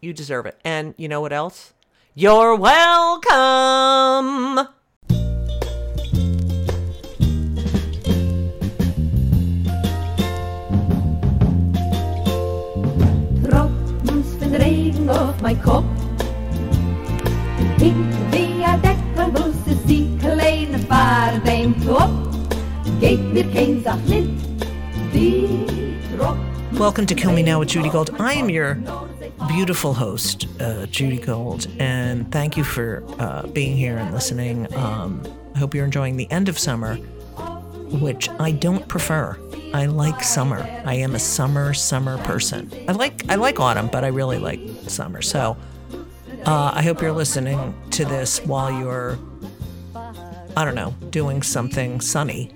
You deserve it. And you know what else? You're welcome. Die kleine vaart denkt op. Geeft mir geen zacht lid, die. Welcome to Kill Me Now with Judy Gold. I am your beautiful host, uh, Judy Gold, and thank you for uh, being here and listening. Um, I hope you're enjoying the end of summer, which I don't prefer. I like summer. I am a summer summer person. I like I like autumn, but I really like summer. So uh, I hope you're listening to this while you're I don't know doing something sunny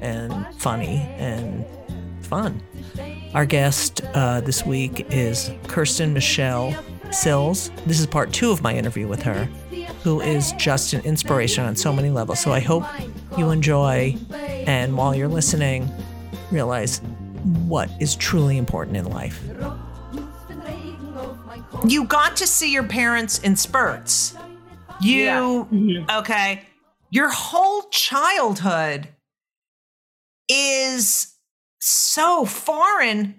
and funny and fun. Our guest uh, this week is Kirsten Michelle Sills. This is part two of my interview with her, who is just an inspiration on so many levels. So I hope you enjoy, and while you're listening, realize what is truly important in life. You got to see your parents in spurts. You, okay, your whole childhood is so foreign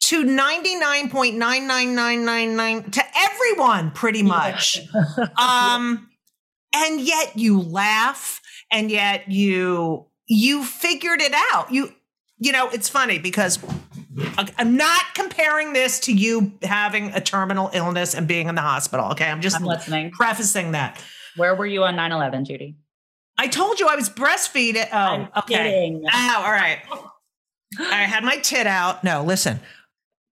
to 99.99999 to everyone pretty much. Um and yet you laugh and yet you you figured it out. You you know it's funny because i'm not comparing this to you having a terminal illness and being in the hospital okay? I'm just I'm listening. prefacing that. Where were you on 9 11, Judy? i told you i was breastfeeding. Oh I'm okay. kidding. oh all right I had my tit out. No, listen.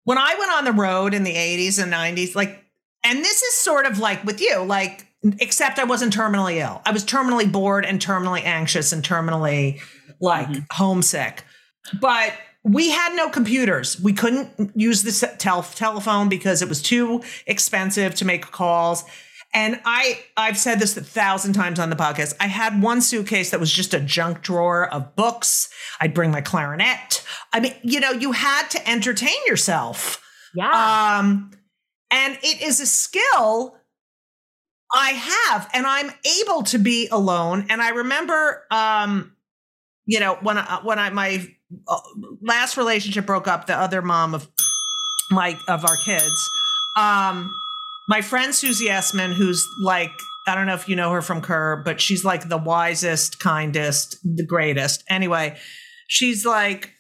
When I went on the road in the 80s and 90s, like, and this is sort of like with you, like, except I wasn't terminally ill. I was terminally bored and terminally anxious and terminally like mm-hmm. homesick. But we had no computers. We couldn't use the tel- telephone because it was too expensive to make calls. And I, I've said this a thousand times on the podcast. I had one suitcase that was just a junk drawer of books. I'd bring my clarinet. I mean, you know, you had to entertain yourself. Yeah. Um, and it is a skill I have, and I'm able to be alone. And I remember, um, you know, when I, when I my uh, last relationship broke up, the other mom of my of our kids, um, my friend Susie Essman, who's like, I don't know if you know her from Curb, but she's like the wisest, kindest, the greatest. Anyway, she's like,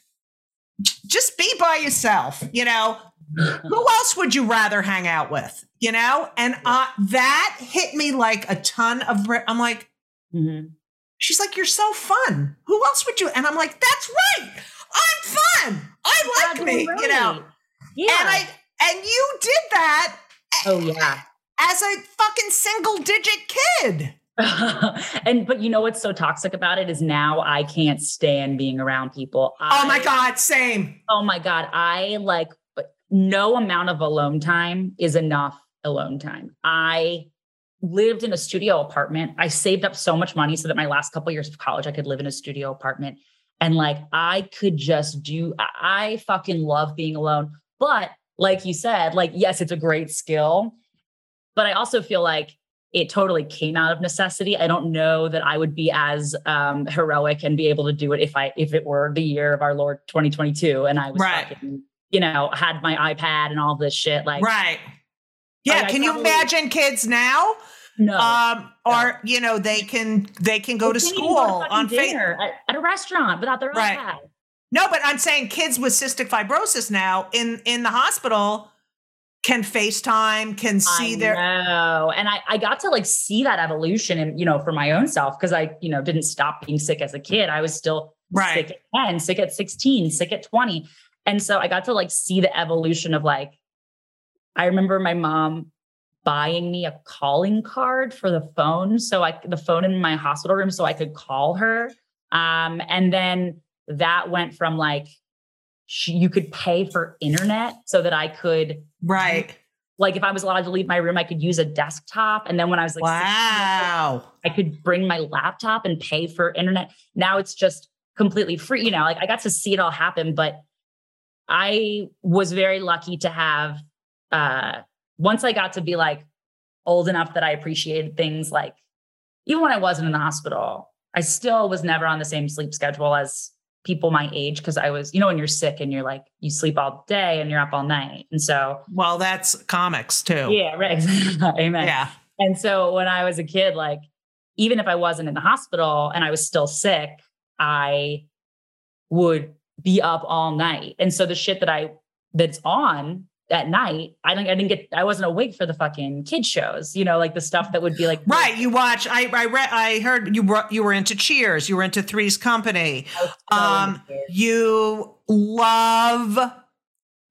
just be by yourself, you know. Who else would you rather hang out with? You know, and uh, that hit me like a ton of. I'm like, Mhm. she's like, you're so fun. Who else would you? And I'm like, that's right. I'm fun. I like me, you know. Yeah. And I and you did that oh yeah. as a fucking single digit kid. and but you know what's so toxic about it is now I can't stand being around people. Oh my god, same. Oh my god, I like no amount of alone time is enough alone time. I lived in a studio apartment. I saved up so much money so that my last couple years of college I could live in a studio apartment and like I could just do I I fucking love being alone. But like you said, like yes, it's a great skill, but I also feel like it totally came out of necessity. I don't know that I would be as um, heroic and be able to do it if I if it were the year of our Lord 2022 and I was Right. fucking, you know had my iPad and all this shit. Like right. Yeah, Like, can you imagine kids now? no, Um, or you know, they can they can go to They can't school go to on Facebook. dinner at, at a restaurant without their Right. iPad. No, but I'm saying kids with cystic fibrosis now in in the hospital can FaceTime, can see I their know. And I, I got to like see that evolution and, you know, for my own self, because I, you know, didn't stop being sick as a kid. I was still Right. sick at 10, sick at 16, sick at 20. And so I got to like see the evolution of like, I remember my mom buying me a calling card for the phone. So I, the phone in my hospital room, so I could call her. Um, and then that went from like, she, you could pay for internet so that I could right. like if I was allowed to leave my room, I could use a desktop. And then when I was like, 16, Wow. I could bring my laptop and pay for internet. Now it's just completely free. You know, like I got to see it all happen, but I was very lucky to have uh once I got to be like old enough that I appreciated things like even when I wasn't in the hospital, I still was never on the same sleep schedule as people my age because I was, you know, when you're sick and you're like you sleep all day and you're up all night. And so Well, that's comics too. yeah, right. Amen. Yeah. And so when I was a kid, like even if I wasn't in the hospital and I was still sick, I would be up all night. And so the shit that I that's on at night, I didn't I didn't get I wasn't awake for the fucking kid shows, you know, like the stuff that would be like Right. You watch. I I read. I heard you were you were into Cheers. You were into Three's Company. So Um. You love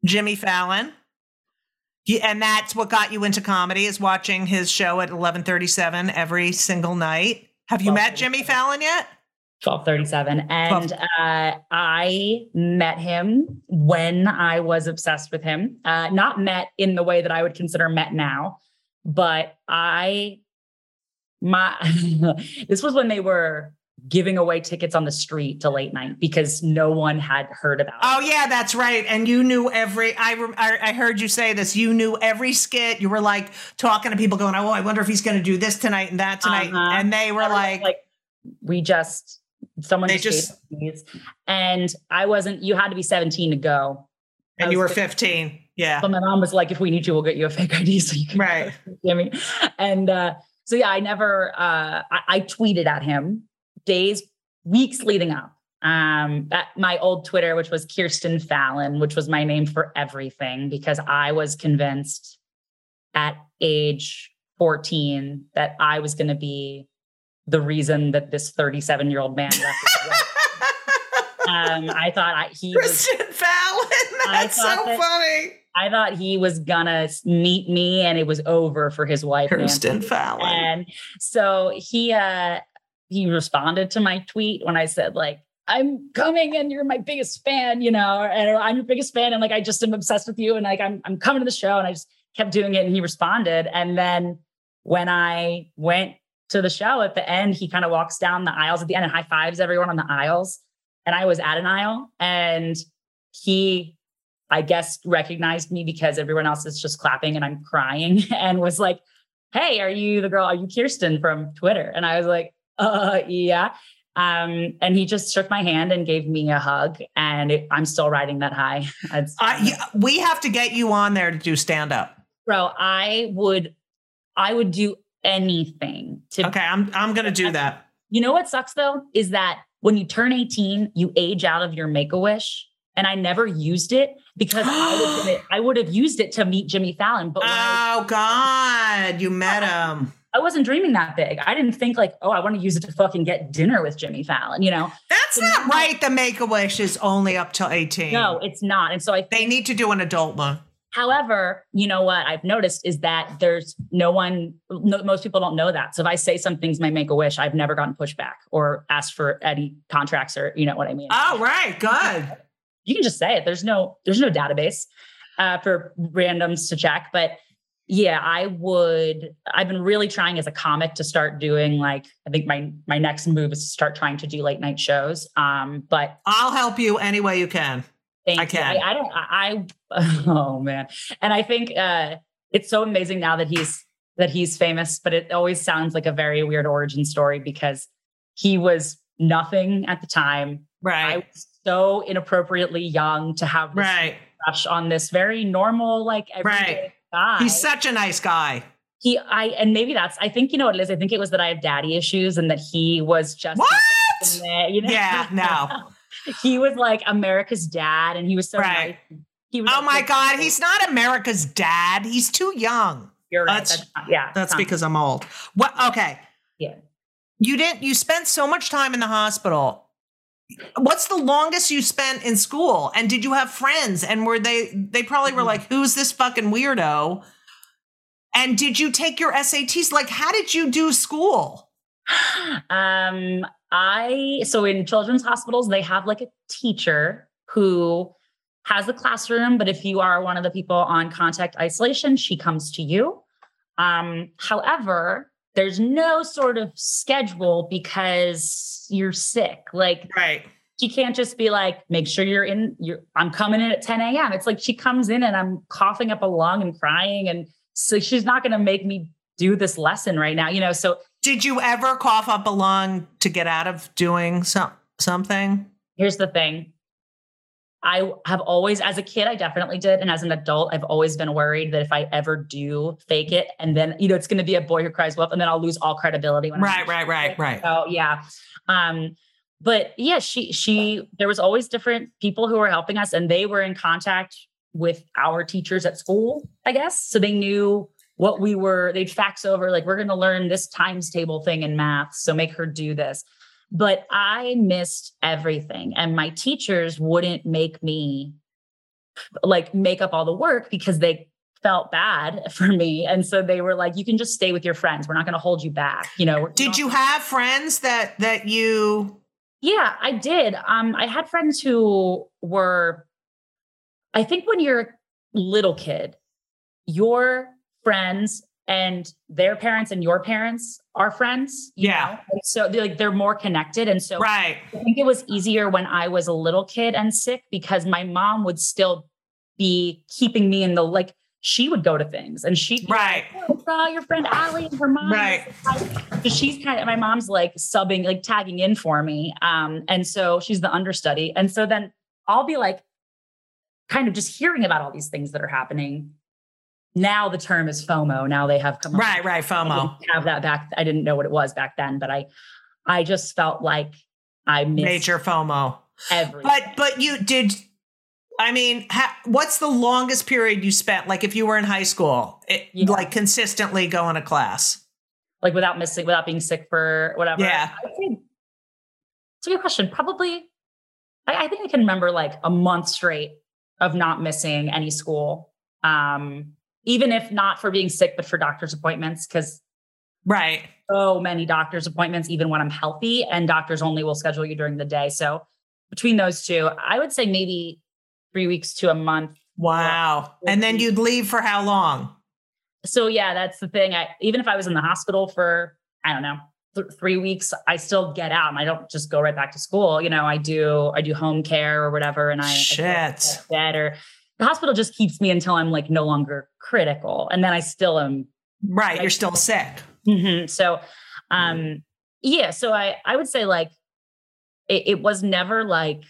Jimmy Fallon. You, and that's what got you into comedy is watching his show at 1137 every single night. Have you met Jimmy Fallon yet? 1237 and uh, i met him when i was obsessed with him uh, not met in the way that i would consider met now but i my this was when they were giving away tickets on the street to late night because no one had heard about Oh it yeah, that's right. And you knew every. I I, I heard you say this. You knew every skit. You were like talking to people, going, "Oh, I wonder if he's going to do this tonight and that tonight." Uh-huh. And they were like, like we just someone They just, just- gave us these. and i wasn't you had to be 17 to go and you were was 15. Yeah. But my mom was like, if we need you, we'll get you a fake ID so you can Right. Jimmy. And uh, so yeah, I never uh I, I tweeted at him days, weeks leading up. Um at my old Twitter, which was Kirsten Fallon, which was my name for everything, because I was convinced at age 14 that I was gonna be the reason that this 37 year old man left um, I thought I, he was Fallon. That's so that- funny. I thought he was gonna meet me and it was over for his wife. Nancy. Kirsten Fallon. And so he uh he responded to my tweet when I said like I'm coming and you're my biggest fan, you know, and I'm your biggest fan and like I just am obsessed with you and like I'm I'm coming to the show and I just kept doing it and he responded and then when I went to the show at the end he kind of walks down the aisles at the end and high fives everyone on the aisles and I was at an aisle and he I guess recognized me because everyone else is just clapping and I'm crying and was like, "Hey, are you the girl? Are you Kirsten from Twitter?" And I was like, "Uh, yeah." Um, and he just shook my hand and gave me a hug, and it, I'm still riding that high. Uh, we have to get you on there to do stand up. bro, I would, I would do anything to. Okay, I'm I'm gonna do that. You know what sucks though is that when you turn 18, you age out of your Make a Wish, and I never used it because I was gonna, I would have used it to meet Jimmy Fallon, but Oh God, you met him. I wasn't dreaming that big. I didn't think like, oh, I want to use it to fucking get dinner with Jimmy Fallon. You know, That's not right. The Make a Wish is only up till 18. no, it's not. And so I They need to do an adult one. However, you know what I've noticed is that there's no one, no, most people don't know that. So if I say some things might make a wish, I've never gotten pushback or asked for any contracts or you know what I mean. Oh, right. Good. You can just say it. There's no, there's no database uh, for randoms to check. But yeah, I would. I've been really trying as a comic to start doing like I think my my next move is to start trying to do late night shows. Um, but I'll help you any way you can. Thank I you. can. I, I don't. I, I. Oh man. And I think uh, it's so amazing now that he's that he's famous. But it always sounds like a very weird origin story because he was nothing at the time. Right. I Right. was so inappropriately young to have this Right. crush on this very normal, like everyday guy. He's such a nice guy. he. I and maybe that's. I think you know what it is. I think it was that I have daddy issues and that he was just. What? You know? Yeah, no. he was like America's dad, and he was so Right. nice. He was Oh like, my "Look, God. He's not America's dad. He's too young. You're right. That's- That's, yeah. That's because I'm old. What? Okay. Yeah. You didn't, you spent so much time in the hospital. What's the longest you spent in school? And did you have friends? And were they, they probably were Mhm. like, who's this fucking weirdo? And did you take your SATs? Like, how did you do school? um, I so in children's hospitals they have like a teacher who has the classroom, but if you are one of the people on contact isolation, she comes to you. Um, however, there's no sort of schedule because you're sick. Like Right. she can't just be like, make sure you're in. You're, I'm coming in at 10 a.m. It's like she comes in and I'm coughing up a lung and crying, and so she's not going to make me do this lesson right now. You know, so Did you ever cough up a lung to get out of doing some, something? here's the thing. I have always, as a kid, I definitely did. And as an adult, I've always been worried that if I ever do fake it, and then, you know, it's going to be a boy who cries wolf, and then I'll lose all credibility. Right, right, right, right. So yeah. Um, but yeah, she she there was always different people who were helping us, and they were in contact with our teachers at school, I guess. So they knew what we were, they'd fax over, like, we're gonna learn this times table thing in math. So make her do this. But I missed everything. And my teachers wouldn't make me like make up all the work because they felt bad for me. And so they were like, you can just stay with your friends. We're not going to hold you back. You know, Did you have friends that, that you, Yeah, I did. Um, I had friends who were, I think when you're a little kid, your friends and their parents and your parents are friends. Yeah. know? So they're like they're more connected. And so right. I think it was easier when I was a little kid and sick because my mom would still be keeping me in the like she would go to things and she'd Right. like, oh, saw your friend Allie and her mom. Right. So she's kind of my mom's like subbing, like tagging in for me. Um, and so she's the understudy. And so then I'll be like kind of just hearing about all these things that are happening. Now the term is FOMO. Now they have come up Right, right. I FOMO. have that back. I didn't know what it was back then, but I I just felt like I missed Major FOMO. everything. But but you did. I mean, ha, what's the longest period you spent? Like if you were in high school, it, Yeah. like consistently going to class. like without missing, without being sick for whatever. Yeah. I think it's a good question. Probably, I, I think I can remember like a month straight of not missing any school. Um, even if not for being sick, but for doctor's appointments, because Right. so many doctor's appointments, even when I'm healthy, and doctors only will schedule you during the day. So between those two, I would say maybe three weeks to a month. Wow. And then you'd leave for how long? So yeah, that's the thing. I even if I was in the hospital for I don't know th- three weeks, I still get out and I don't just go right back to school. You know, I do I do home care or whatever, and I I Shit. bed or the hospital just keeps me until I'm like no longer critical, and then I still am Right. You're still sick. Mhm. So, um, yeah. So I I would say like it, it was never like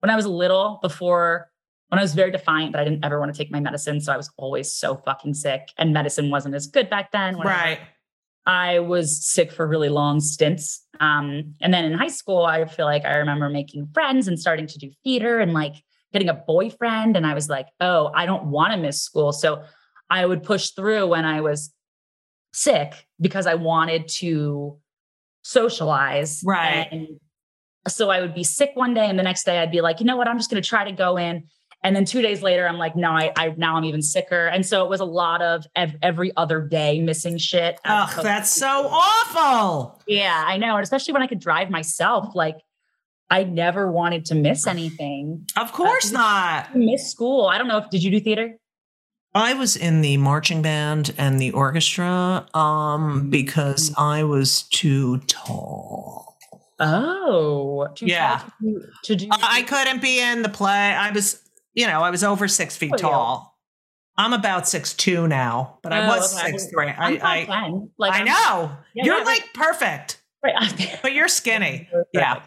when I was little before when I was very defiant that I didn't ever want to take my medicine. So I was always so fucking sick, and medicine wasn't as good back then. Right. I was sick for really long stints. Um, and then in high school, I feel like I remember making friends and starting to do theater and like getting a boyfriend. And I was like, oh, I don't want to miss school. So I would push through when I was sick because I wanted to socialize. Right. And so I would be sick one day and the next day I'd be like, you know what, I'm just going to try to go in. And then two days later, I'm like, no, I, I now I'm even sicker. And so it was a lot of ev- every other day missing shit. Oh, that's so awful. yeah, I know. And especially when I could drive myself, like I never wanted to miss anything. Of course not. Miss school. I don't know if did you do theater? I was in the marching band and the orchestra um, because I was too tall. Oh, too Yeah. tall to do, to do I couldn't be in the play. I was, you know, I was over six feet Oh, yeah. tall. I'm about six two now, but I Oh, was okay. six three. I'm I, I, Like I know. Yeah, You're yeah, like perfect, Right. but you're skinny. Yeah.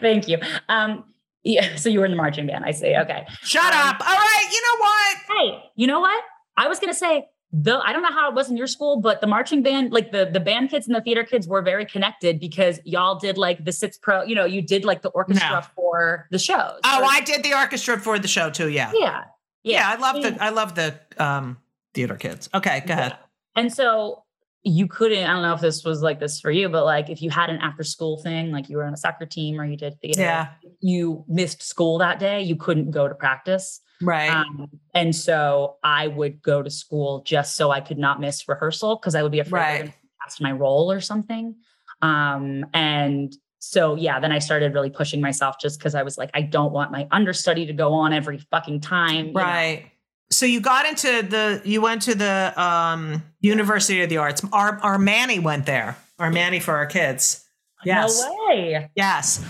Thank you. Um, yeah. So you were in the marching band. I see. Okay. Shut Um, up. All right. You know what? Hey, you know what? I was gonna say the I don't know how it was in your school, but the marching band, like the the band kids and the theater kids, were very connected because y'all did like the sits pro. You know, you did like the orchestra No. for the shows. Oh, Or- I did the orchestra for the show too. Yeah. yeah, Yeah. I love the I love the um theater kids. Okay, go ahead. And so you couldn't. I don't know if this was like this for you, but like if you had an after school thing, like you were on a soccer team or you did theater, Yeah. you missed school that day, you couldn't go to practice. Right. Um, and so I would go to school just so I could not miss rehearsal because I would be afraid Right. past my role or something. Um, and so yeah, then I started really pushing myself just because I was like, I don't want my understudy to go on every fucking time. right know? So you got into the you went to the um University of the Arts. Our our Manny went there. Our Manny for our kids. Yes. No way. Yes.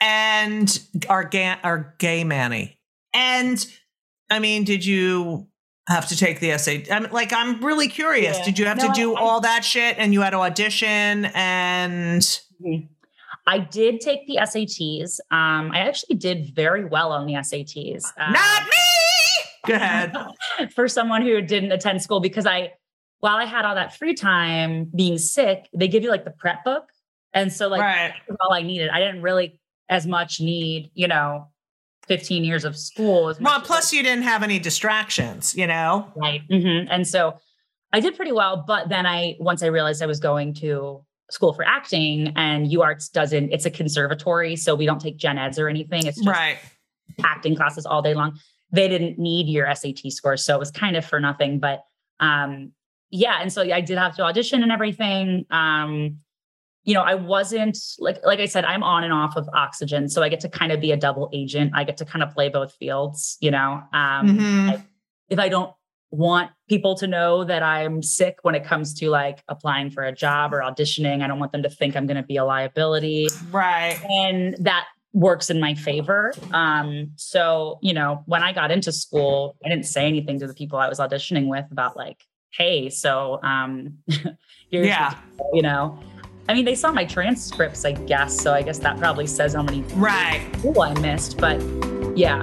And our ga- our gay Manny. And I mean, did you have to take the SAT? I mean, like I'm really curious. Yeah. Did you have No, to do I- all that shit and you had to audition and I did take the SATs. Um, I actually did very well on the SATs. Um, not me? Go ahead. for someone who didn't attend school because I, while I had all that free time being sick, they give you like the prep book. And so like right. all I needed. I didn't really as much need, you know, 15 years of school. Well, plus you didn't have any distractions, you know? Right. Mm-hmm. And so I did pretty well. But then I, once I realized I was going to school for acting and UArts doesn't, it's a conservatory. So we don't take gen eds or anything. It's just Right. acting classes all day long. They didn't need your SAT scores. So it was kind of for nothing. But um, yeah. And so I did have to audition and everything. Um, you know, I wasn't like like I said, I'm on and off of oxygen. So I get to kind of be a double agent. I get to kind of play both fields, you know. Um, Mhm. if I don't want people to know that I'm sick when it comes to like applying for a job or auditioning, I don't want them to think I'm going to be a liability. Right. And that works in my favor. Um, so, you know, when I got into school, I didn't say anything to the people I was auditioning with about like, hey, so um here's Yeah. you know. I mean, they saw my transcripts, I guess. So I guess that probably says how many Right. people I missed. But yeah.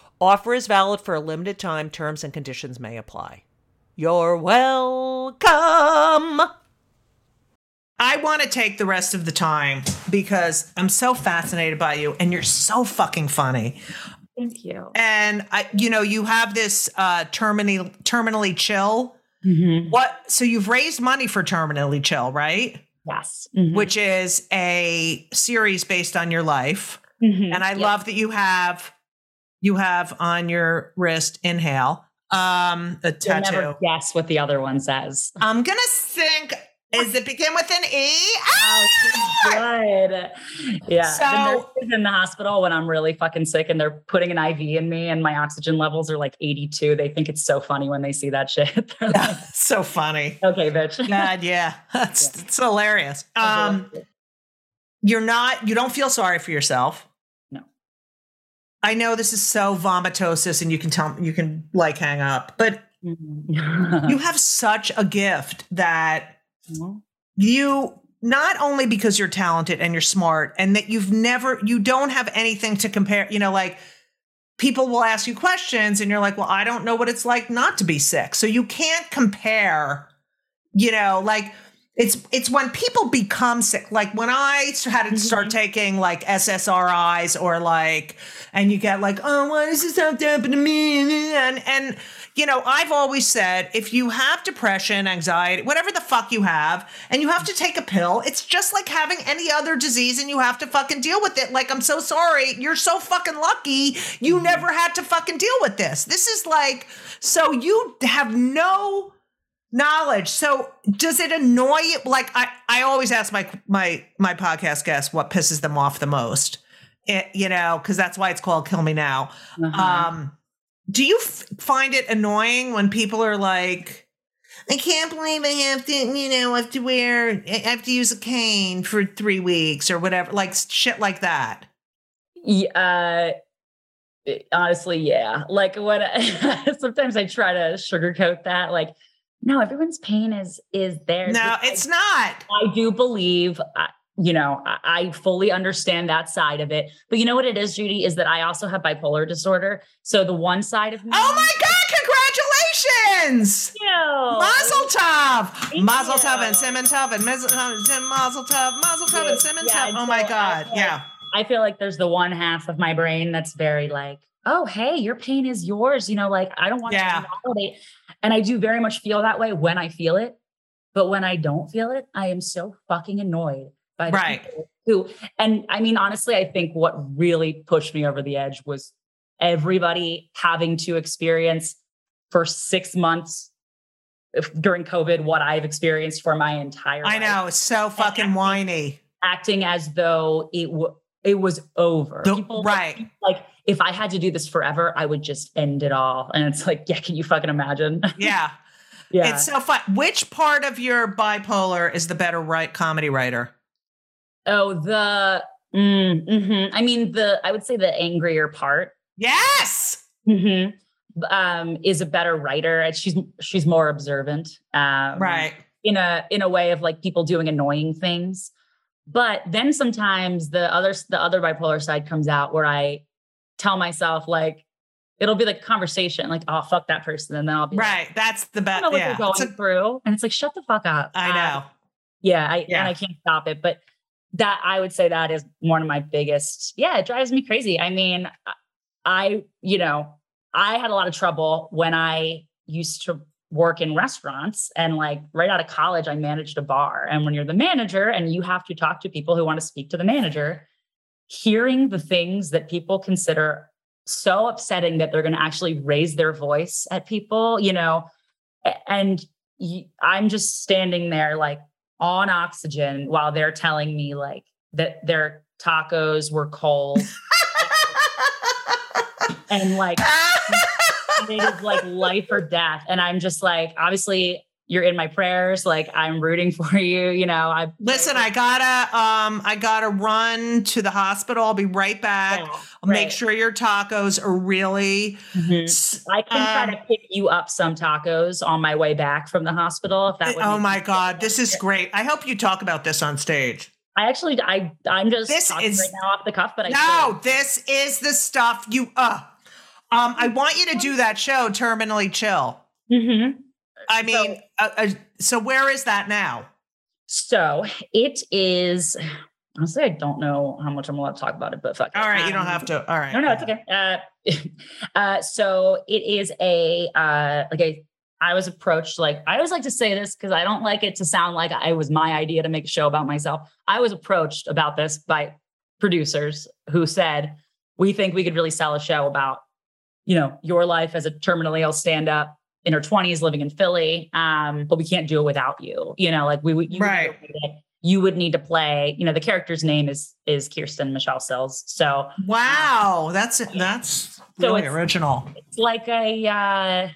Offer is valid for a limited time. Terms and conditions may apply. You're welcome. I want to take the rest of the time because I'm so fascinated by you and you're so fucking funny. Thank you. And I you know, you have this uh terminally terminally chill. Mhm. What so you've raised money for terminally chill, right? Yes. Mhm. Which is a series based on your life. Mhm. and I Yep. love that you have you have on your wrist inhale um a You'll tattoo. never guess what the other one says. I'm gonna think. Is it begin with an E? Oh, she's good. Yeah. So- the in the hospital when I'm really fucking sick and they're putting an IV in me and my oxygen levels are like 82. They think it's so funny when they see that shit. They're like, so funny. okay, bitch. God, yeah, that's it's hilarious. Um, you're not. You don't feel sorry for yourself. I know this is so vomitosis, and you can tell you can like hang up, but Mhm. you have such a gift that Mhm. you not only because you're talented and you're smart and that you've never you don't have anything to compare you know like people will ask you questions and you're like well i don't know what it's like not to be sick so you can't compare you know like it's it's when people become sick like when i had to start mm-hmm. taking like ssris or like and you get like oh why does this have to happen to me? And and you know i've always said if you have depression anxiety whatever the fuck you have and you have to take a pill it's just like having any other disease and you have to fucking deal with it. Like i'm so sorry. You're so fucking lucky. You mm-hmm. never had to fucking deal with this. This is like so you have no knowledge. So does it annoy you? Like I, I always ask my my my podcast guests what pisses them off the most. It, you know, because that's why it's called Kill Me Now. Uh-huh. Um, do you f- find it annoying when people are like, I can't believe I have to, you know, I have to wear, I have to use a cane for three weeks or whatever, like shit like that. Yeah, uh, honestly, yeah. Like when sometimes I try to sugarcoat that, like, no, everyone's pain is is there. No, Which I- it's not. I do believe, uh, you know, I, I fully understand that side of it. But you know what it is, Judy, is that I also have bipolar disorder. So the one side of me. Oh my God! Congratulations! you know, Mazel tov, Thank Mazel tov, and Siman tov, and Mazel tov, Mazel tov, and Siman Yeah, tov. Oh my so I God! feel Yeah, I feel like there's the one half of my brain that's very like, oh, hey, your pain is yours. You know, like I don't want Yeah. to validate. And I do very much feel that way when I feel it. But when I don't feel it, I am so fucking annoyed by the Right. people who, and I mean, honestly, I think what really pushed me over the edge was everybody having to experience for six months during COVID what I've experienced for my entire I life know. It's so fucking whiny. acting as though it w- it was over. The- People right. Like, if I had to do this forever, I would just end it all. And it's like, yeah, can you fucking imagine? Yeah, yeah. it's so fun. Which part of your bipolar is the better right comedy writer? oh, the mm, mhm. I mean, the I would say the angrier part Yes. mhm, um, is a better writer. She's she's more observant. Um, Right. in a in a way of like people doing annoying things but then sometimes the other the other bipolar side comes out where i tell myself like it'll be like a conversation like oh fuck that person and then i'll be like, Right. That's the best. don't know what Yeah. they're going a- through and it's like shut the fuck up I Uh, know. Yeah, I Yeah. and I can't stop it. But that I would say that is one of my biggest. Yeah, it drives me crazy. I mean, I you know I had a lot of trouble when I used to work in restaurants and like right out of college I managed a bar and when you're the manager and you have to talk to people who want to speak to the manager hearing the things that people consider so upsetting that they're going to actually raise their voice at people you know and i'm just standing there like on oxygen while they're telling me like that their tacos were cold. And like it is like life or death. And I'm just like, obviously, you're in my prayers. Like, I'm rooting for you. You know, I Listen, I gotta um I gotta run to the hospital. I'll be right back. Yeah, I'll make sure your tacos are really Mhm. s- I can try um, to pick you up some tacos on my way back from the hospital. If that would Oh my god, this is great. I hope you talk about this on stage. I actually, I, I'm just This is- right now off the cuff, but I No, this is the stuff you uh um I want you to do that show terminally chill. hmm I mean, uh, uh, so where is that now? So it is. Honestly, I don't know how much I'm allowed to talk about it, but fuck. it. All right, you don't Um, have to. All right. No, no, it's okay. Uh, uh, so it is a uh, like a. I was approached like I always like to say this because I don't like it to sound like I was my idea to make a show about myself. I was approached about this by producers who said we think we could really sell a show about you know your life as a terminally ill stand up in her 20s living in Philly, um, but we can't do it without you. You know, like we would you would Right. need to- You would need to play. You know, the character's name is is Kirsten Michelle Sills. So Wow, that's that's really it's- original. it's like a uh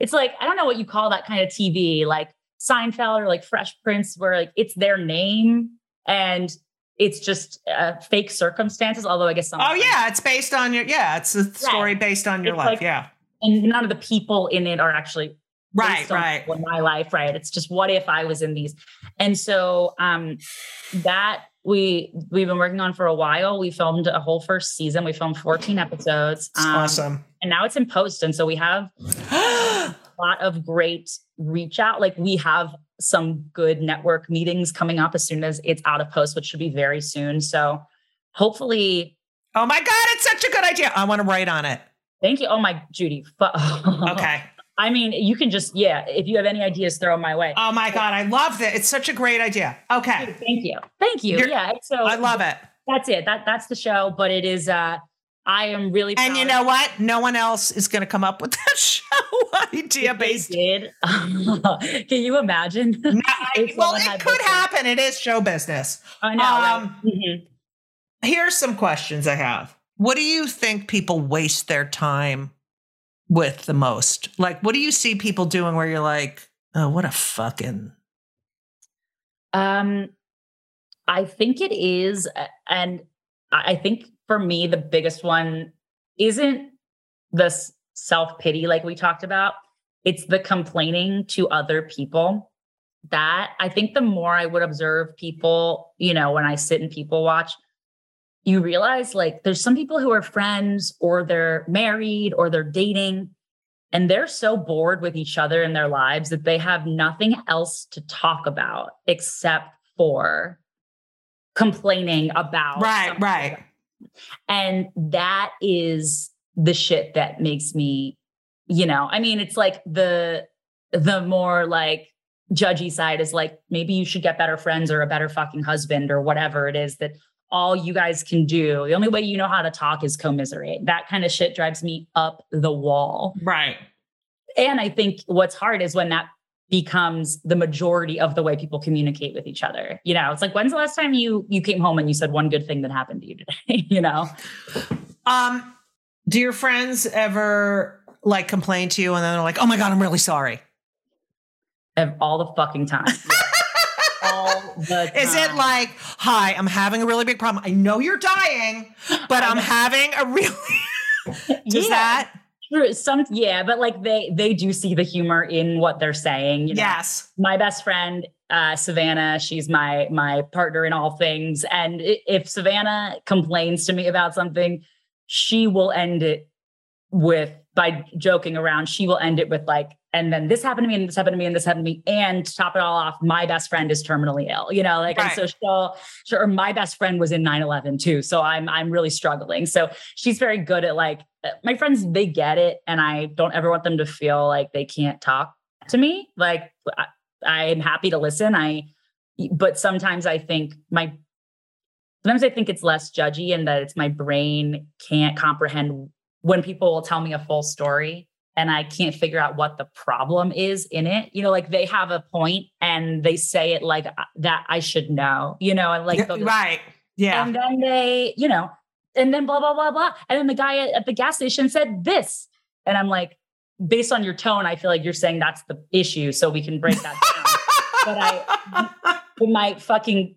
it's like i don't know what you call that kind of tv like seinfeld or like fresh prince where like it's their name and it's just uh, fake circumstances although i guess some Oh yeah, it's based on your yeah, it's a story based on your It's life. like- yeah. and none of the people in it are actually Right, right. in my life right it's just what if i was in these and so um that we we've been working on for a while we filmed a whole first season we filmed 14 episodes um, awesome. and now it's in post and so we have a lot of great reach out. Like we have some good network meetings coming up as soon as it's out of post, which should be very soon. So hopefully, oh my god, it's such a good idea. I want to write on it. thank you. Oh my Judy. Okay. I mean, you can just, yeah, if you have any ideas, throw them my way. Oh my god, I love that. It's such a great idea. Okay. Thank you. Thank you. You're- yeah. So I love it. that's it. That that's the show. But it is uh I am really And you know what? No one else is going to come up with that show idea based. did. Can you imagine? No, I- well, it could this- happen. It is show business. I know. right? Um, Mhm. Here's some questions I have. What do you think people waste their time with the most? Like, what do you see people doing where you're like, oh, what a fucking. Um, I think it is, and I think for me the biggest one isn't the self pity like we talked about. It's the complaining to other people. That I think the more I would observe people, you know, when I sit and people watch, you realize like there's some people who are friends or they're married or they're dating and they're so bored with each other in their lives that they have nothing else to talk about except for complaining about Right, right. And that is the shit that makes me you know i mean it's like the the more like judgy side is like maybe you should get better friends or a better fucking husband or whatever it is that all you guys can do. The only way you know how to talk is commiserate. That kind of shit drives me up the wall. Right. and I think what's hard is when that becomes the majority of the way people communicate with each other. You know, it's like when's the last time you you came home and you said one good thing that happened to you today? you know, Um, do your friends ever like complain to you and then they're like, oh my God, I'm really sorry? of all the fucking time. the. Is it like, hi, I'm having a really big problem. I know you're dying, but I'm having a really. Does Yeah, that? True. Some yeah, but like they they do see the humor in what they're saying. You know? Yes. my best friend uh, Savannah, she's my my partner in all things. And if Savannah complains to me about something, she will end it with by joking around. She will end it with like, and then this happened to me and this happened to me and this happened to me and to top it all off my best friend is terminally ill you know like Right. and so she'll sure my best friend was in 9-11 too so i'm i'm really struggling so she's very good at like my friends they get it and i don't ever want them to feel like they can't talk to me like I, i'm happy to listen i but sometimes i think my sometimes i think it's less judgy and that it's my brain can't comprehend when people will tell me a full story and I can't figure out what the problem is in it. You know, like they have a point and they say it like uh, that I should know, you know, and like right. Yeah. and then they, you know, and then blah, blah, blah, blah. And then the guy at, at the gas station said this. And I'm like, based on your tone, I feel like you're saying that's the issue. So we can break that down. but I- my fucking,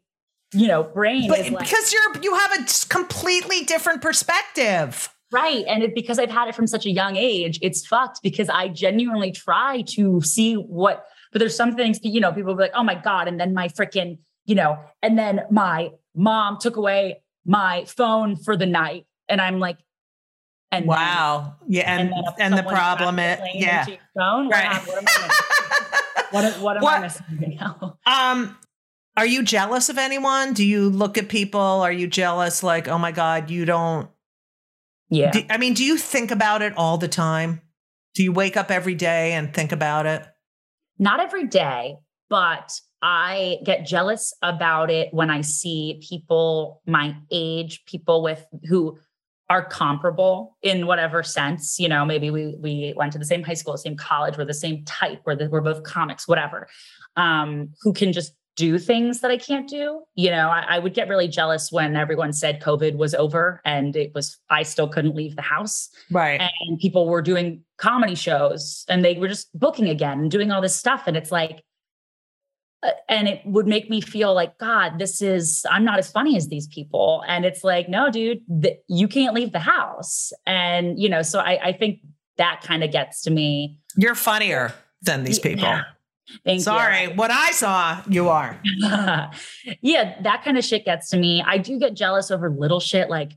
you know, brain but is like, because you're you have a completely different perspective. Right. And it, because I've had it from such a young age, it's fucked because I genuinely try to see what, but there's some things, you know, people be like, oh my God. And then my freaking, you know, and then my mom took away my phone for the night. And I'm like, and then- Wow. Yeah. And then if and, the problem is grabs the plane yeah. Phone, Right. right. What am I? What, what am What- I missing now? Um, are you jealous of anyone? Do you look at people? Are you jealous? Like, oh my God, you don't. Yeah. Do, I mean, do you think about it all the time? Do you wake up every day and think about it? not every day, but I get jealous about it when I see people my age, people with who are comparable in whatever sense. You know, maybe we we went to the same high school, the same college, we're the same type, we're the, we're both comics, whatever. Um, who can just do things that I can't do. You know, I, I would get really jealous when everyone said COVID was over and it was I still couldn't leave the house Right. and people were doing comedy shows and they were just booking again and doing all this stuff and it's like Uh, and it would make me feel like god this is i'm not as funny as these people and it's like no dude th- you can't leave the house and you know so i, I think that kind of gets to me You're funnier than these people. Yeah. Thank you. Sorry, what I saw, you are. yeah, that kind of shit gets to me. I do get jealous over little shit like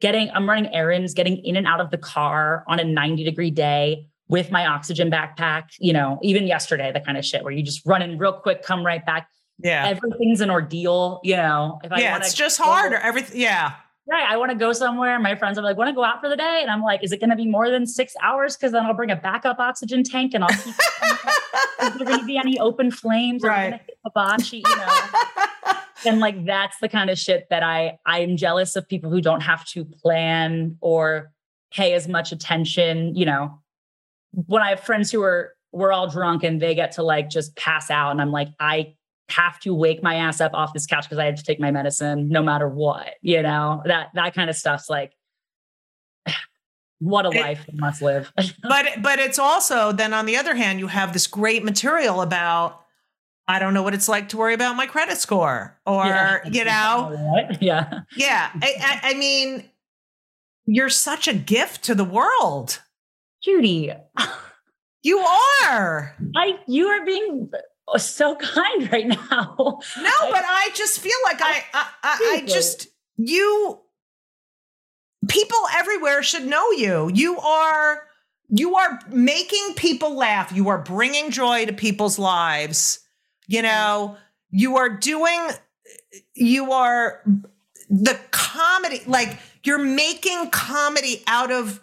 getting, I'm running errands, getting in and out of the car on a 90 degree day with my oxygen backpack, you know, even yesterday, the kind of shit where you just run in real quick, come right back. Yeah. Everything's an ordeal, you know. If yeah, wanna it's just go- harder. Everything. Yeah. Right. I want to go somewhere. My friends are like, want to go out for the day? And I'm like, is it going to be more than six hours? Because then I'll bring a backup oxygen tank and I'll keep is there going to be any open flames or Right. hibachi, you know? and like that's the kind of shit that I I'm jealous of people who don't have to plan or pay as much attention. You know, when I have friends who are we're all drunk and they get to like just pass out, and I'm like, I have to wake my ass up off this couch because I have to take my medicine no matter what. You know, that that kind of stuff's like. What a life we must live. but but it's also then on the other hand, you have this great material about I don't know what it's like to worry about my credit score, or Yeah. you know, Right? Yeah. yeah. I, I, I mean, you're such a gift to the world. Judy, You are. I you are being so kind right now. No, but I just feel like I, I, I, I just you. People everywhere should know you. You are, you are making people laugh. You are bringing joy to people's lives. You know, you are doing. You are the comedy. Like you're making comedy out of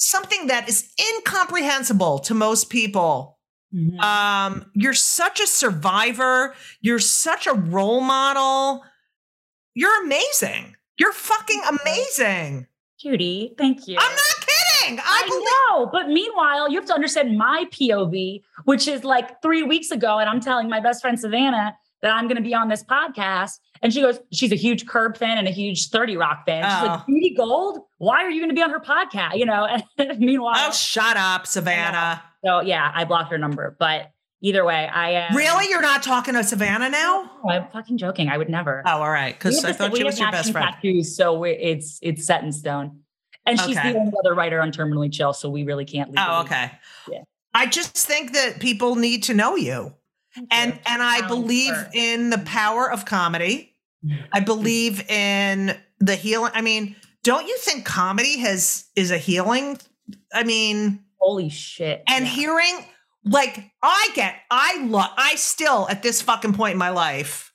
something that is incomprehensible to most people. Mhm. Um, you're such a survivor. You're such a role model. You're amazing. You're fucking amazing. Judy, thank you. I'm not kidding. I, I believe. know, but meanwhile, you have to understand my POV, which is like three weeks ago, and I'm telling my best friend Savannah that I'm going to be on this podcast, and she goes, she's a huge Curb fan and a huge Thirty Rock fan. She's like, Oh. Judy Gold, why are you going to be on her podcast? You know, and meanwhile, Oh, shut up, Savannah. so yeah, I blocked her number, but either way, I am Really? You're not talking to Savannah now? No, I'm fucking joking. I would never. Oh, all right. Because I thought she was your best friend. Tattoos, so it's it's set in stone. And she's Okay. the only other writer on Terminally Chill, so we really can't. Oh, okay. Yeah. I just think that people need to know you. And and I believe in the power of comedy. I believe in the healing. I mean, don't you think comedy has is a healing? I mean, Holy shit! and yeah. hearing like I get, I love, I still at this fucking point in my life,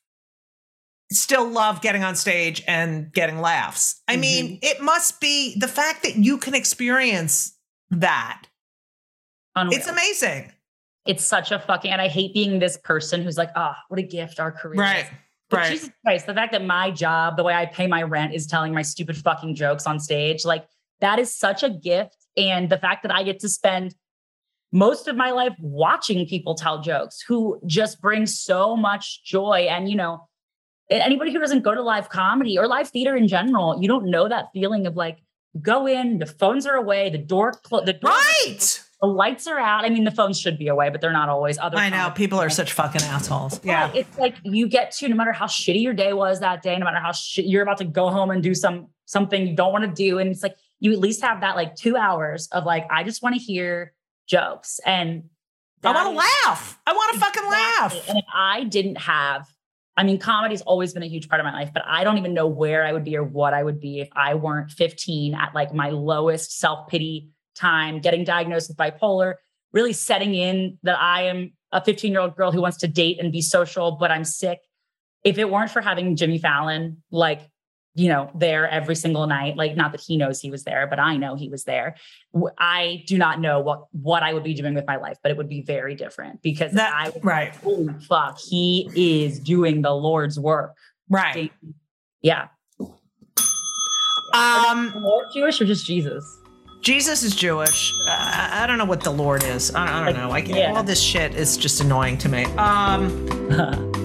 still love getting on stage and getting laughs. I mean, mm-hmm. it must be the fact that you can experience that. Unreal. It's amazing. It's such a fucking, and I hate being this person who's like, oh, what a gift our career is. But Right. Jesus Christ, the fact that my job, the way I pay my rent is telling my stupid fucking jokes on stage, like that is such a gift. And the fact that I get to spend most of my life watching people tell jokes who just bring so much joy. And, you know, anybody who doesn't go to live comedy or live theater in general, you don't know that feeling of like, go in, the phones are away, the door, clo- the door, Right. The lights are out. I mean, the phones should be away, but they're not always. Other I know. People are such fucking assholes. yeah. It's like you get to no matter how shitty your day was that day, no matter how shit you're about to go home and do some something you don't want to do. And it's like you at least have that like two hours of like, I just want to hear jokes. And I want to laugh. I want to fucking laugh. And if I didn't have, I mean, comedy's always been a huge part of my life, but I don't even know where I would be or what I would be if I weren't 15 at like my lowest self pity time, getting diagnosed with bipolar, really setting in that I am a 15 year old girl who wants to date and be social, but I'm sick. If it weren't for having Jimmy Fallon, like, you know, there every single night, like not that he knows he was there, but I know he was there. I do not know what what I would be doing with my life, but it would be very different because That- I would right. holy fuck, he is doing the Lord's work. Right. Yeah. Um, Lord Jewish or just Jesus? Jesus is Jewish. I I don't know what the Lord is. I, I don't know. I yeah. All this shit is just annoying to me. Um,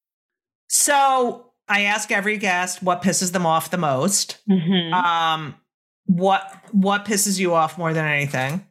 So I ask every guest what pisses them off the most. Mhm. Um, what what pisses you off more than anything?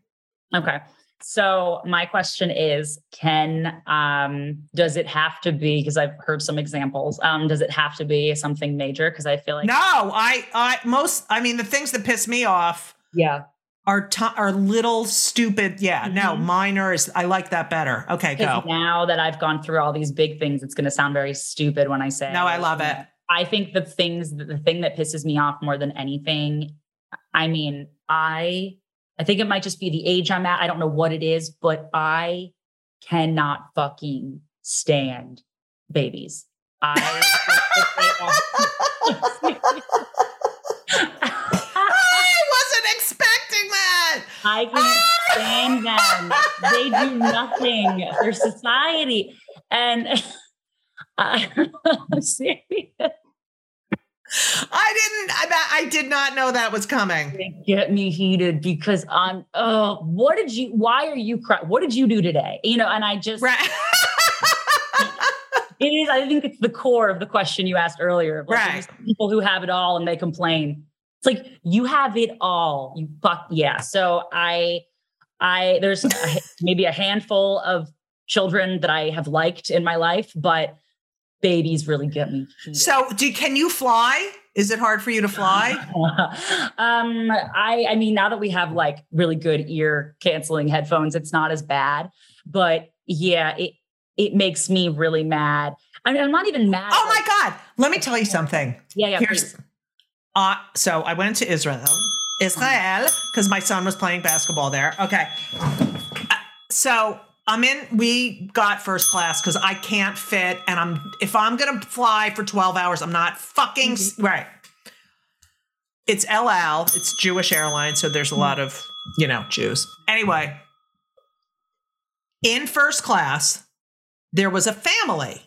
Okay. So my question is, can um does it have to be because I've heard some examples. Um, does it have to be something major? Because I feel like no, I I most I mean the things that piss me off yeah. Are t- are little stupid. Yeah, no, Mhm. minor is I like that better. Okay, go. now that I've gone through all these big things, it's gonna sound very stupid when I say No, I love it. I think the things the thing that pisses me off more than anything, I mean, I I think it might just be the age I'm at. I don't know what it is, but I cannot fucking stand babies. I wasn't expecting that. I can't stand them. They do nothing for society. And I'm serious. I didn't. I, I did not know that was coming. They get me heated because I'm oh what did you why are you crying what did you do today you know and i just Right. it is i think it's the core of the question you asked earlier like, Right. people who have it all and they complain it's like you have it all you fuck yeah so i i there's maybe a handful of children that i have liked in my life but babies really get me heated. so, do can you fly? Is it hard for you to fly? um, I I mean, now that we have like really good ear canceling headphones, it's not as bad. But yeah, it it makes me really mad. I mean, I'm not even mad. Oh my God! Let me tell you something. Yeah, yeah. Here's, please. Uh, so I went to Israel, Israel, because my son was playing basketball there. Okay. Uh, So I'm in, we got first class because I can't fit. And I'm, if I'm going to fly for 12 hours, I'm not fucking, s- right. It's El Al, it's Jewish airline. So there's a lot of, you know, Jews. Anyway, in first class, there was a family.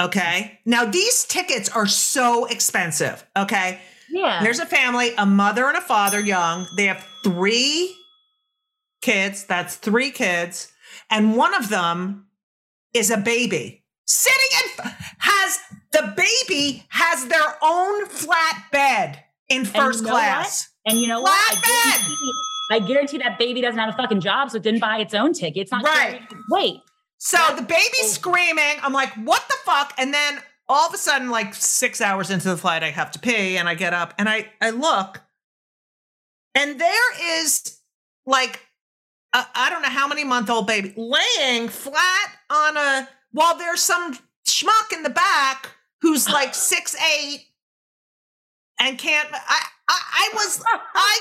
Okay. Now these tickets are so expensive. Okay. Yeah. There's a family, a mother and a father, young. They have three kids. That's three kids. And one of them is a baby sitting in, has the baby has their own flat bed in first you know class. And you know what? I guarantee, I guarantee that baby doesn't have a fucking job, so it didn't buy its own ticket. It's not Right. Wait, So the baby's oh. screaming. I'm like, what the fuck? And then all of a sudden, like six hours into the flight, I have to pee and I get up and I, I look and there is like, I I don't know how many month old baby laying flat on a, while there's some schmuck in the back who's like six, eight and can't, I, I, I was, I,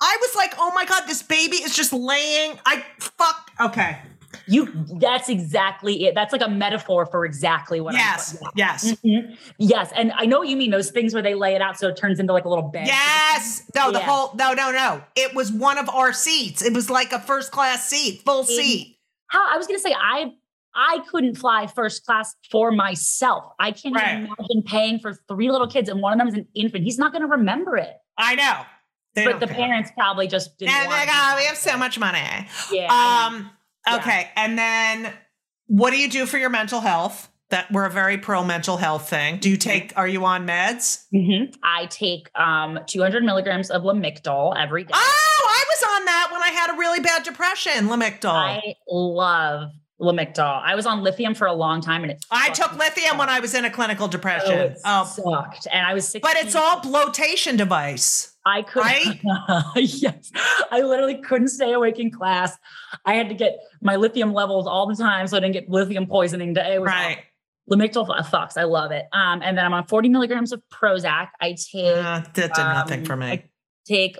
I was like, oh my God, this baby is just laying. I fuck. Okay. You. That's exactly it. That's like a metaphor for exactly what. Yes. I'm, Yes. Mhm. Yes, and I know what you mean those things where they lay it out so it turns into like a little bed. Yes. No, the Yeah. whole no, no, no. It was one of our seats. It was like a first class seat, full seat. How I was gonna say I I couldn't fly first class for myself. I can't Right. even imagine paying for three little kids and one of them is an infant. He's not gonna remember it. I know. They but the care. parents probably just didn't And want they to. we have so much money. Yeah. I know. Um, Yeah. okay. And then what do you do for your mental health? That we're a very pro mental health thing. Do you take are you on meds? Mhm. I take um 200 milligrams of Lamictal every day. Oh, I was on that when I had a really bad depression, Lamictal. I, I love Lamictal. I was on lithium for a long time and it I took lithium when I was in a clinical Oh, depression. it Oh, sucked. And I was 16. but it's all bloatation device. I could Right? yes. I literally couldn't stay awake in class. I had to get my lithium levels all the time so I didn't get lithium poisoning. It was Right. Lamictal fucks. I love it. Um, and then I'm on 40 milligrams of Prozac. I take Uh, that did nothing um, for me. I take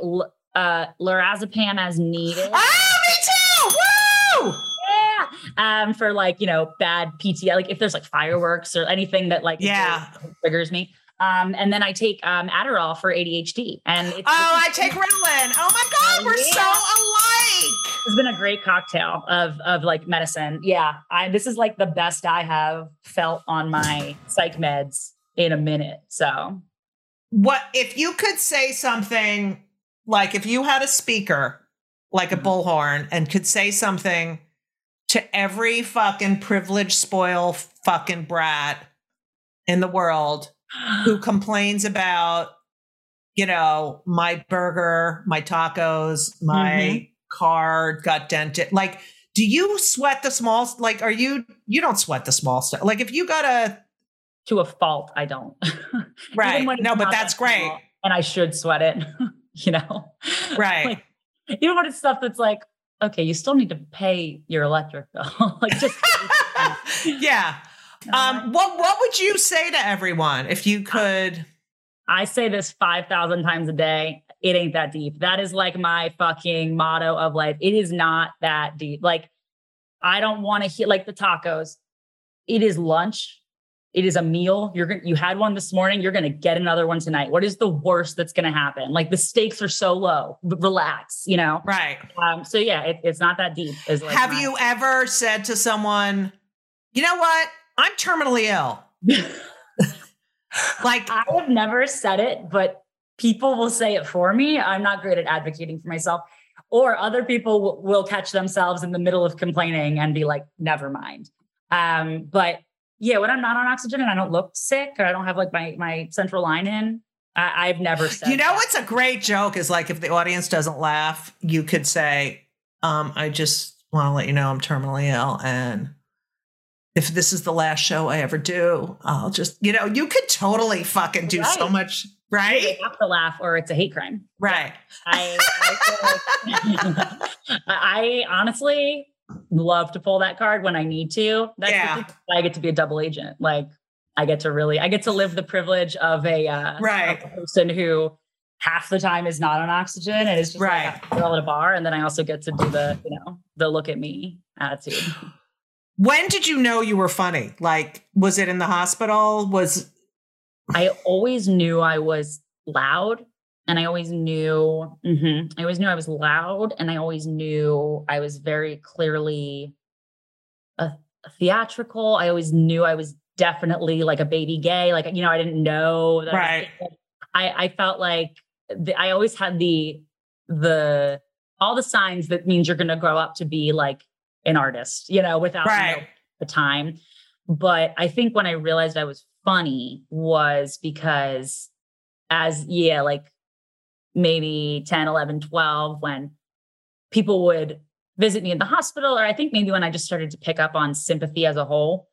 uh lorazepam as needed. Oh, me too! Woo! Yeah. Um, for like, you know, bad PTSD, like if there's like fireworks or anything that like Yeah. triggers me. Um, and then I take um Adderall for ADHD. And it's, Oh, I take Ritalin. Oh my God, we're so alike. it's been a great cocktail of of like medicine. Yeah. I this is like the best I have felt on my psych meds in a minute. So What if you could say something like if you had a speaker like a Mhm. bullhorn and could say something to every fucking privileged, spoiled fucking brat in the world who complains about, you know, my burger, my tacos, my mm-hmm. car got dented. Like, do you sweat the small? Like, are you? You don't sweat the small stuff. Like, if you got a to a fault, I don't. Right, no, but that's that great, small, And I should sweat it, you know? right? Like, even when it's stuff that's like, okay, you still need to pay your electric bill. like just yeah. Um, what what would you say to everyone if you could? I say this 5,000 times a day. It ain't that deep. That is like my fucking motto of life. It is not that deep. Like, I don't want to hear like the tacos. It is lunch. It is a meal. You're gonna you had one this morning. You're gonna get another one tonight. What is the worst that's gonna happen? Like the stakes are so low. Relax, you know. Right. Um, so yeah, it, it's not that deep. Like Have my- you ever said to someone, you know what? I'm terminally ill. Like, I have never said it, but people will say it for me. I'm not great at advocating for myself. Or other people w- will catch themselves in the middle of complaining and be like, never mind. Um, but yeah, when I'm not on oxygen and I don't look sick or I don't have like my my central line in, I, I've never said you know that. what's a great joke is like if the audience doesn't laugh, you could say, um, I just want to let you know I'm terminally ill and if this is the last show I ever do, I'll just, you know, you could totally fucking do so much, Right. You right? have to laugh or it's a hate crime. Right. I, I, like- I honestly love to pull that card when I need to. That's Yeah. I get to be a double agent. Like I get to really, I get to live the privilege of a, uh, Right. of a person who half the time is not on oxygen and is just Right. like a girl at a bar. And then I also get to do the, you know, the look at me attitude. When did you know you were funny? Like, was it in the hospital? Was I always knew I was loud and I always knew mhm, I always knew I was loud and I always knew I was very clearly a, a theatrical. I always knew I was definitely like a baby gay. Like, you know, I didn't know that I Right. I, I felt like the, I always had the the all the signs that means you're gonna grow up to be like an artist, you know, without you know, the time. But I think when I realized I was funny was because as yeah, like maybe 10, 11, 12, when people would visit me in the hospital, or I think maybe when I just started to pick up on sympathy as a whole.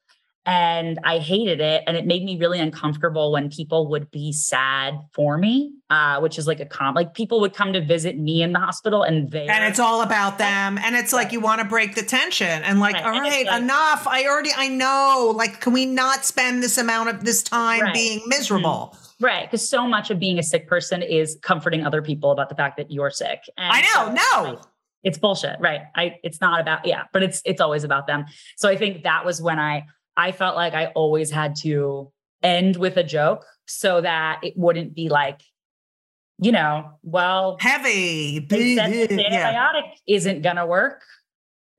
And I hated it. And it made me really uncomfortable when people would be sad for me, uh, which is like a com like people would come to visit me in the hospital and they and it's all about them and it's like you want to break the tension and like Right. all right like- enough i already i know like can we not spend this amount of this time Right. being miserable right. Because so much of being a sick person is comforting other people about the fact that you're sick. And i know so- no it's bullshit right i it's not about yeah but it's it's always about them so i think that was when i i felt like i always had to end with a joke so that it wouldn't be like you know well heavy they said this yeah. antibiotic isn't gonna work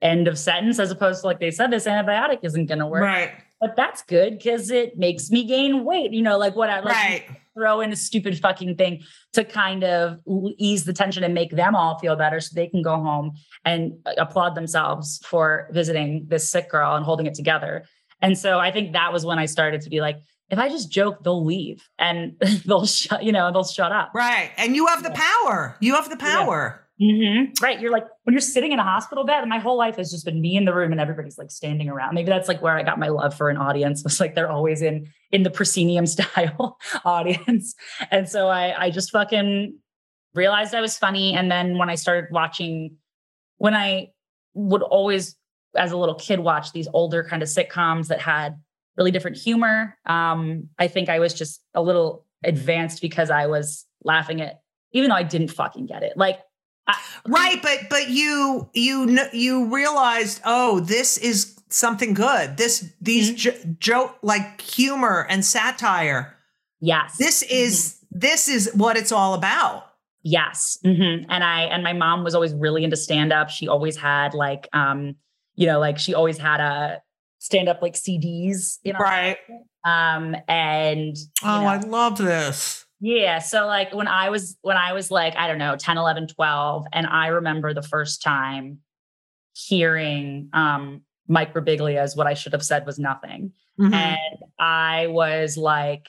end of sentence as opposed to like they said this antibiotic isn't gonna work right but that's good because it makes me gain weight you know like what i like right throw in a stupid fucking thing to kind of ease the tension and make them all feel better so they can go home and uh, applaud themselves for visiting this sick girl and holding it together. And so I think that was when I started to be like, if I just joke, they'll leave and they'll shut, you know, they'll shut up. right and you have the power you have the power Mhm. Right. You're like, when you're sitting in a hospital bed, and my whole life has just been me in the room and everybody's like standing around. Maybe that's like where I got my love for an audience was like they're always in in the proscenium style audience. And so I I just fucking realized I was funny. And then when I started watching, when I would always, as a little kid, watched these older kind of sitcoms that had really different humor. Um, I think I was just a little advanced because I was laughing at, even though I didn't fucking get it. Like right but but you you you realized oh this is something good this these Mm-hmm. jo- joke like humor and satire Yes. this is this is what it's all about Yes. Mhm. And I and my mom was always really into stand up. She always had like um you know like she always had a stand up like CDs, you know. right Um and oh know, i love this yeah, so like when I was when I was like I don't know 10 11 12 and I remember the first time hearing um Mike Birbiglia's what I should have said was nothing. Mhm. And I was like,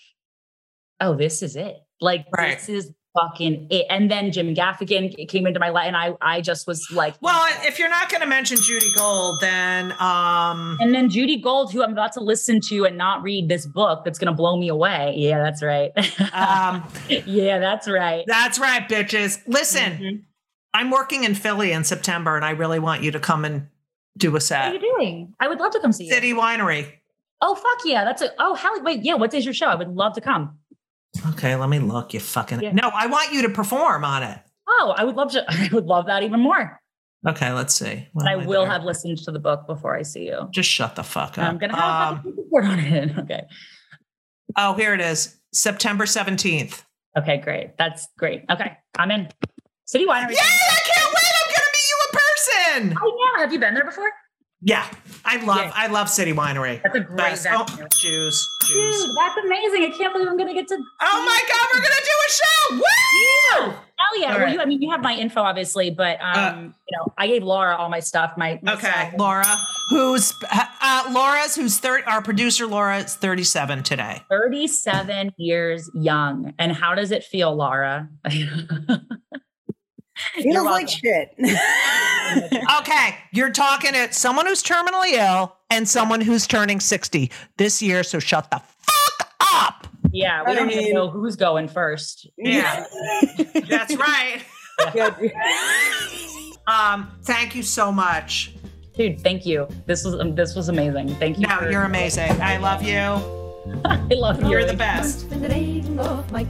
oh, this is it. Like, Right. this is fucking it. And then Jim Gaffigan came into my life, and I, I just was like, well if you're not going to mention judy gold then um and then Judy Gold, who I'm about to listen to and not read this book that's going to blow me away. Yeah, that's right. um yeah, that's right. that's right bitches listen Mhm. i'm working in philly in september and i really want you to come and do a set. What are you doing? I would love to come see you. city winery Oh, fuck yeah. That's a, oh, hell, wait, yeah. What day's your show? I would love to come. Okay let me look you fucking Yeah. no i want you to perform on it Oh, I would love to, I would love that even more. okay let's see And I am will there? have listened to the book before I see you. just shut the fuck up I'm gonna have Um, a report on it. Okay. Oh, here it is. September 17th. Okay, great. That's great. Okay, I'm in. City Winery. Yay! I can't wait. I'm to meet you in person. Oh yeah, have you been there before? Yeah. I love Yeah. I love City Winery. That's a great Best. Oh. Jews. Jews. Dude, that's amazing. I can't believe I'm gonna get to. Oh my god, we're going to do a show. Woo! Hell yeah! All Well, right. you, I mean, you have my info, obviously, but um, Uh, you know, I gave Laura all my stuff. My, my Okay, stuff. Laura, who's uh, Laura's who's 30 our producer Laura is 37 today. 37 years young. And how does it feel, Laura? You're Feels like shit. Okay, you're talking to someone who's terminally ill and someone who's turning 60 this year, so shut the fuck up. yeah, we I don't even know who's going first. Yeah. That's right. Um, thank you so much. Dude, thank you. This was um, this was amazing. Thank you. No, for- you're amazing. I love you. I love you. You're the best. Den regen auf mein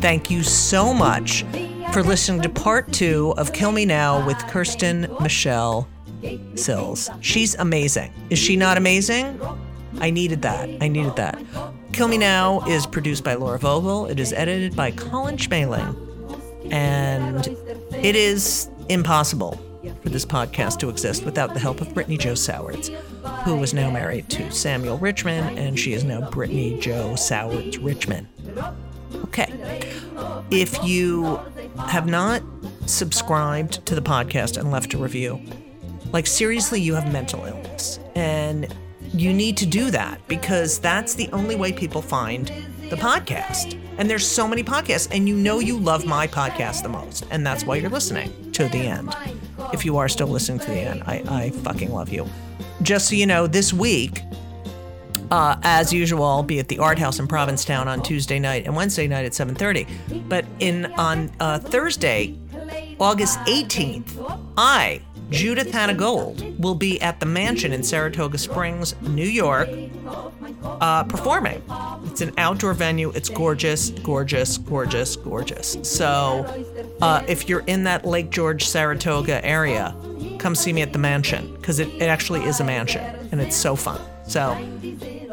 Thank you so much for listening to part two of Kill Me Now with Kirsten Michelle Sills. She's amazing. Is she not amazing? I needed that. I needed that. Kill Me Now is produced by Laura Vogel. It is edited by Colin Schmaling. And it is impossible for this podcast to exist without the help of Brittany Joe Sowards, who is now married to Samuel Richmond, and she is now Brittany Joe Sowards Richmond. Okay. If you have not subscribed to the podcast and left a review, like seriously, you have mental illness. And you need to do that because that's the only way people find the podcast. And there's so many podcasts, and you know you love my podcast the most, and that's why you're listening to the end. If you are still listening to the end, I, I fucking love you. Just so you know, this week, uh, as usual, I'll be at the Art House in Provincetown on Tuesday night and Wednesday night at 7:30. But in on uh, Thursday, August 18th, I, Judith Hannah Gold, will be at the Mansion in Saratoga Springs, New York, uh, performing. It's an outdoor venue. It's gorgeous, gorgeous, gorgeous, gorgeous. So, uh, if you're in that Lake George, Saratoga area, come see me at the Mansion because it, it actually is a mansion and it's so fun. So,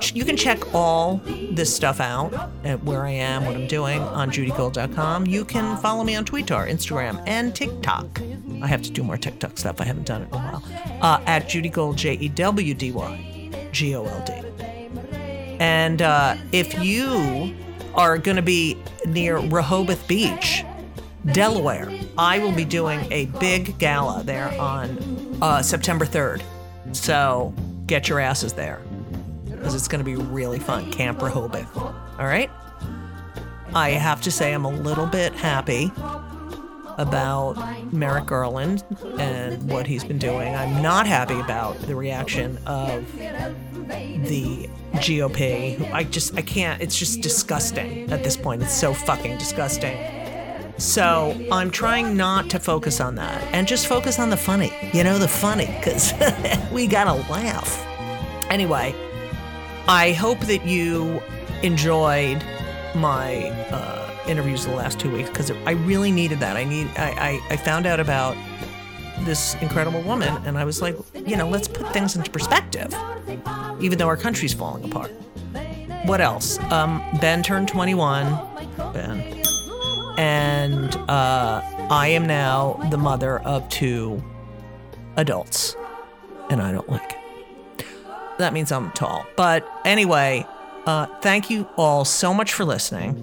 you can check all this stuff out at where I am, what I'm doing on judygold.com. You can follow me on Twitter, Instagram, and TikTok. I have to do more TikTok stuff. I haven't done it in a while. Uh, at Judy Gold, J E W D Y G O L D. And uh, if you are going to be near Rehoboth Beach, Delaware, I will be doing a big gala there on uh, September 3rd. So get your asses there because it's going to be really fun. Camp Rehoboth. All right? I have to say, I'm a little bit happy about Merrick Garland and what he's been doing. I'm not happy about the reaction of the GOP. I just, I can't, it's just disgusting at this point. It's so fucking disgusting. So I'm trying not to focus on that and just focus on the funny, you know, the funny, because we gotta laugh. Anyway, I hope that you enjoyed my uh, interviews the last two weeks because I really needed that. I need, I, I, I found out about this incredible woman and I was like, you know, let's put things into perspective, even though our country's falling apart. What else? Um, ben turned 21. Ben and uh, I am now the mother of two adults, and I don't like it. That means I'm tall. But anyway, uh, thank you all so much for listening.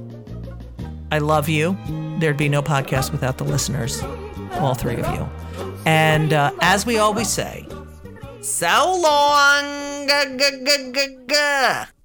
I love you. There'd be no podcast without the listeners, all three of you. And uh, as we always say, so long. G- g- g-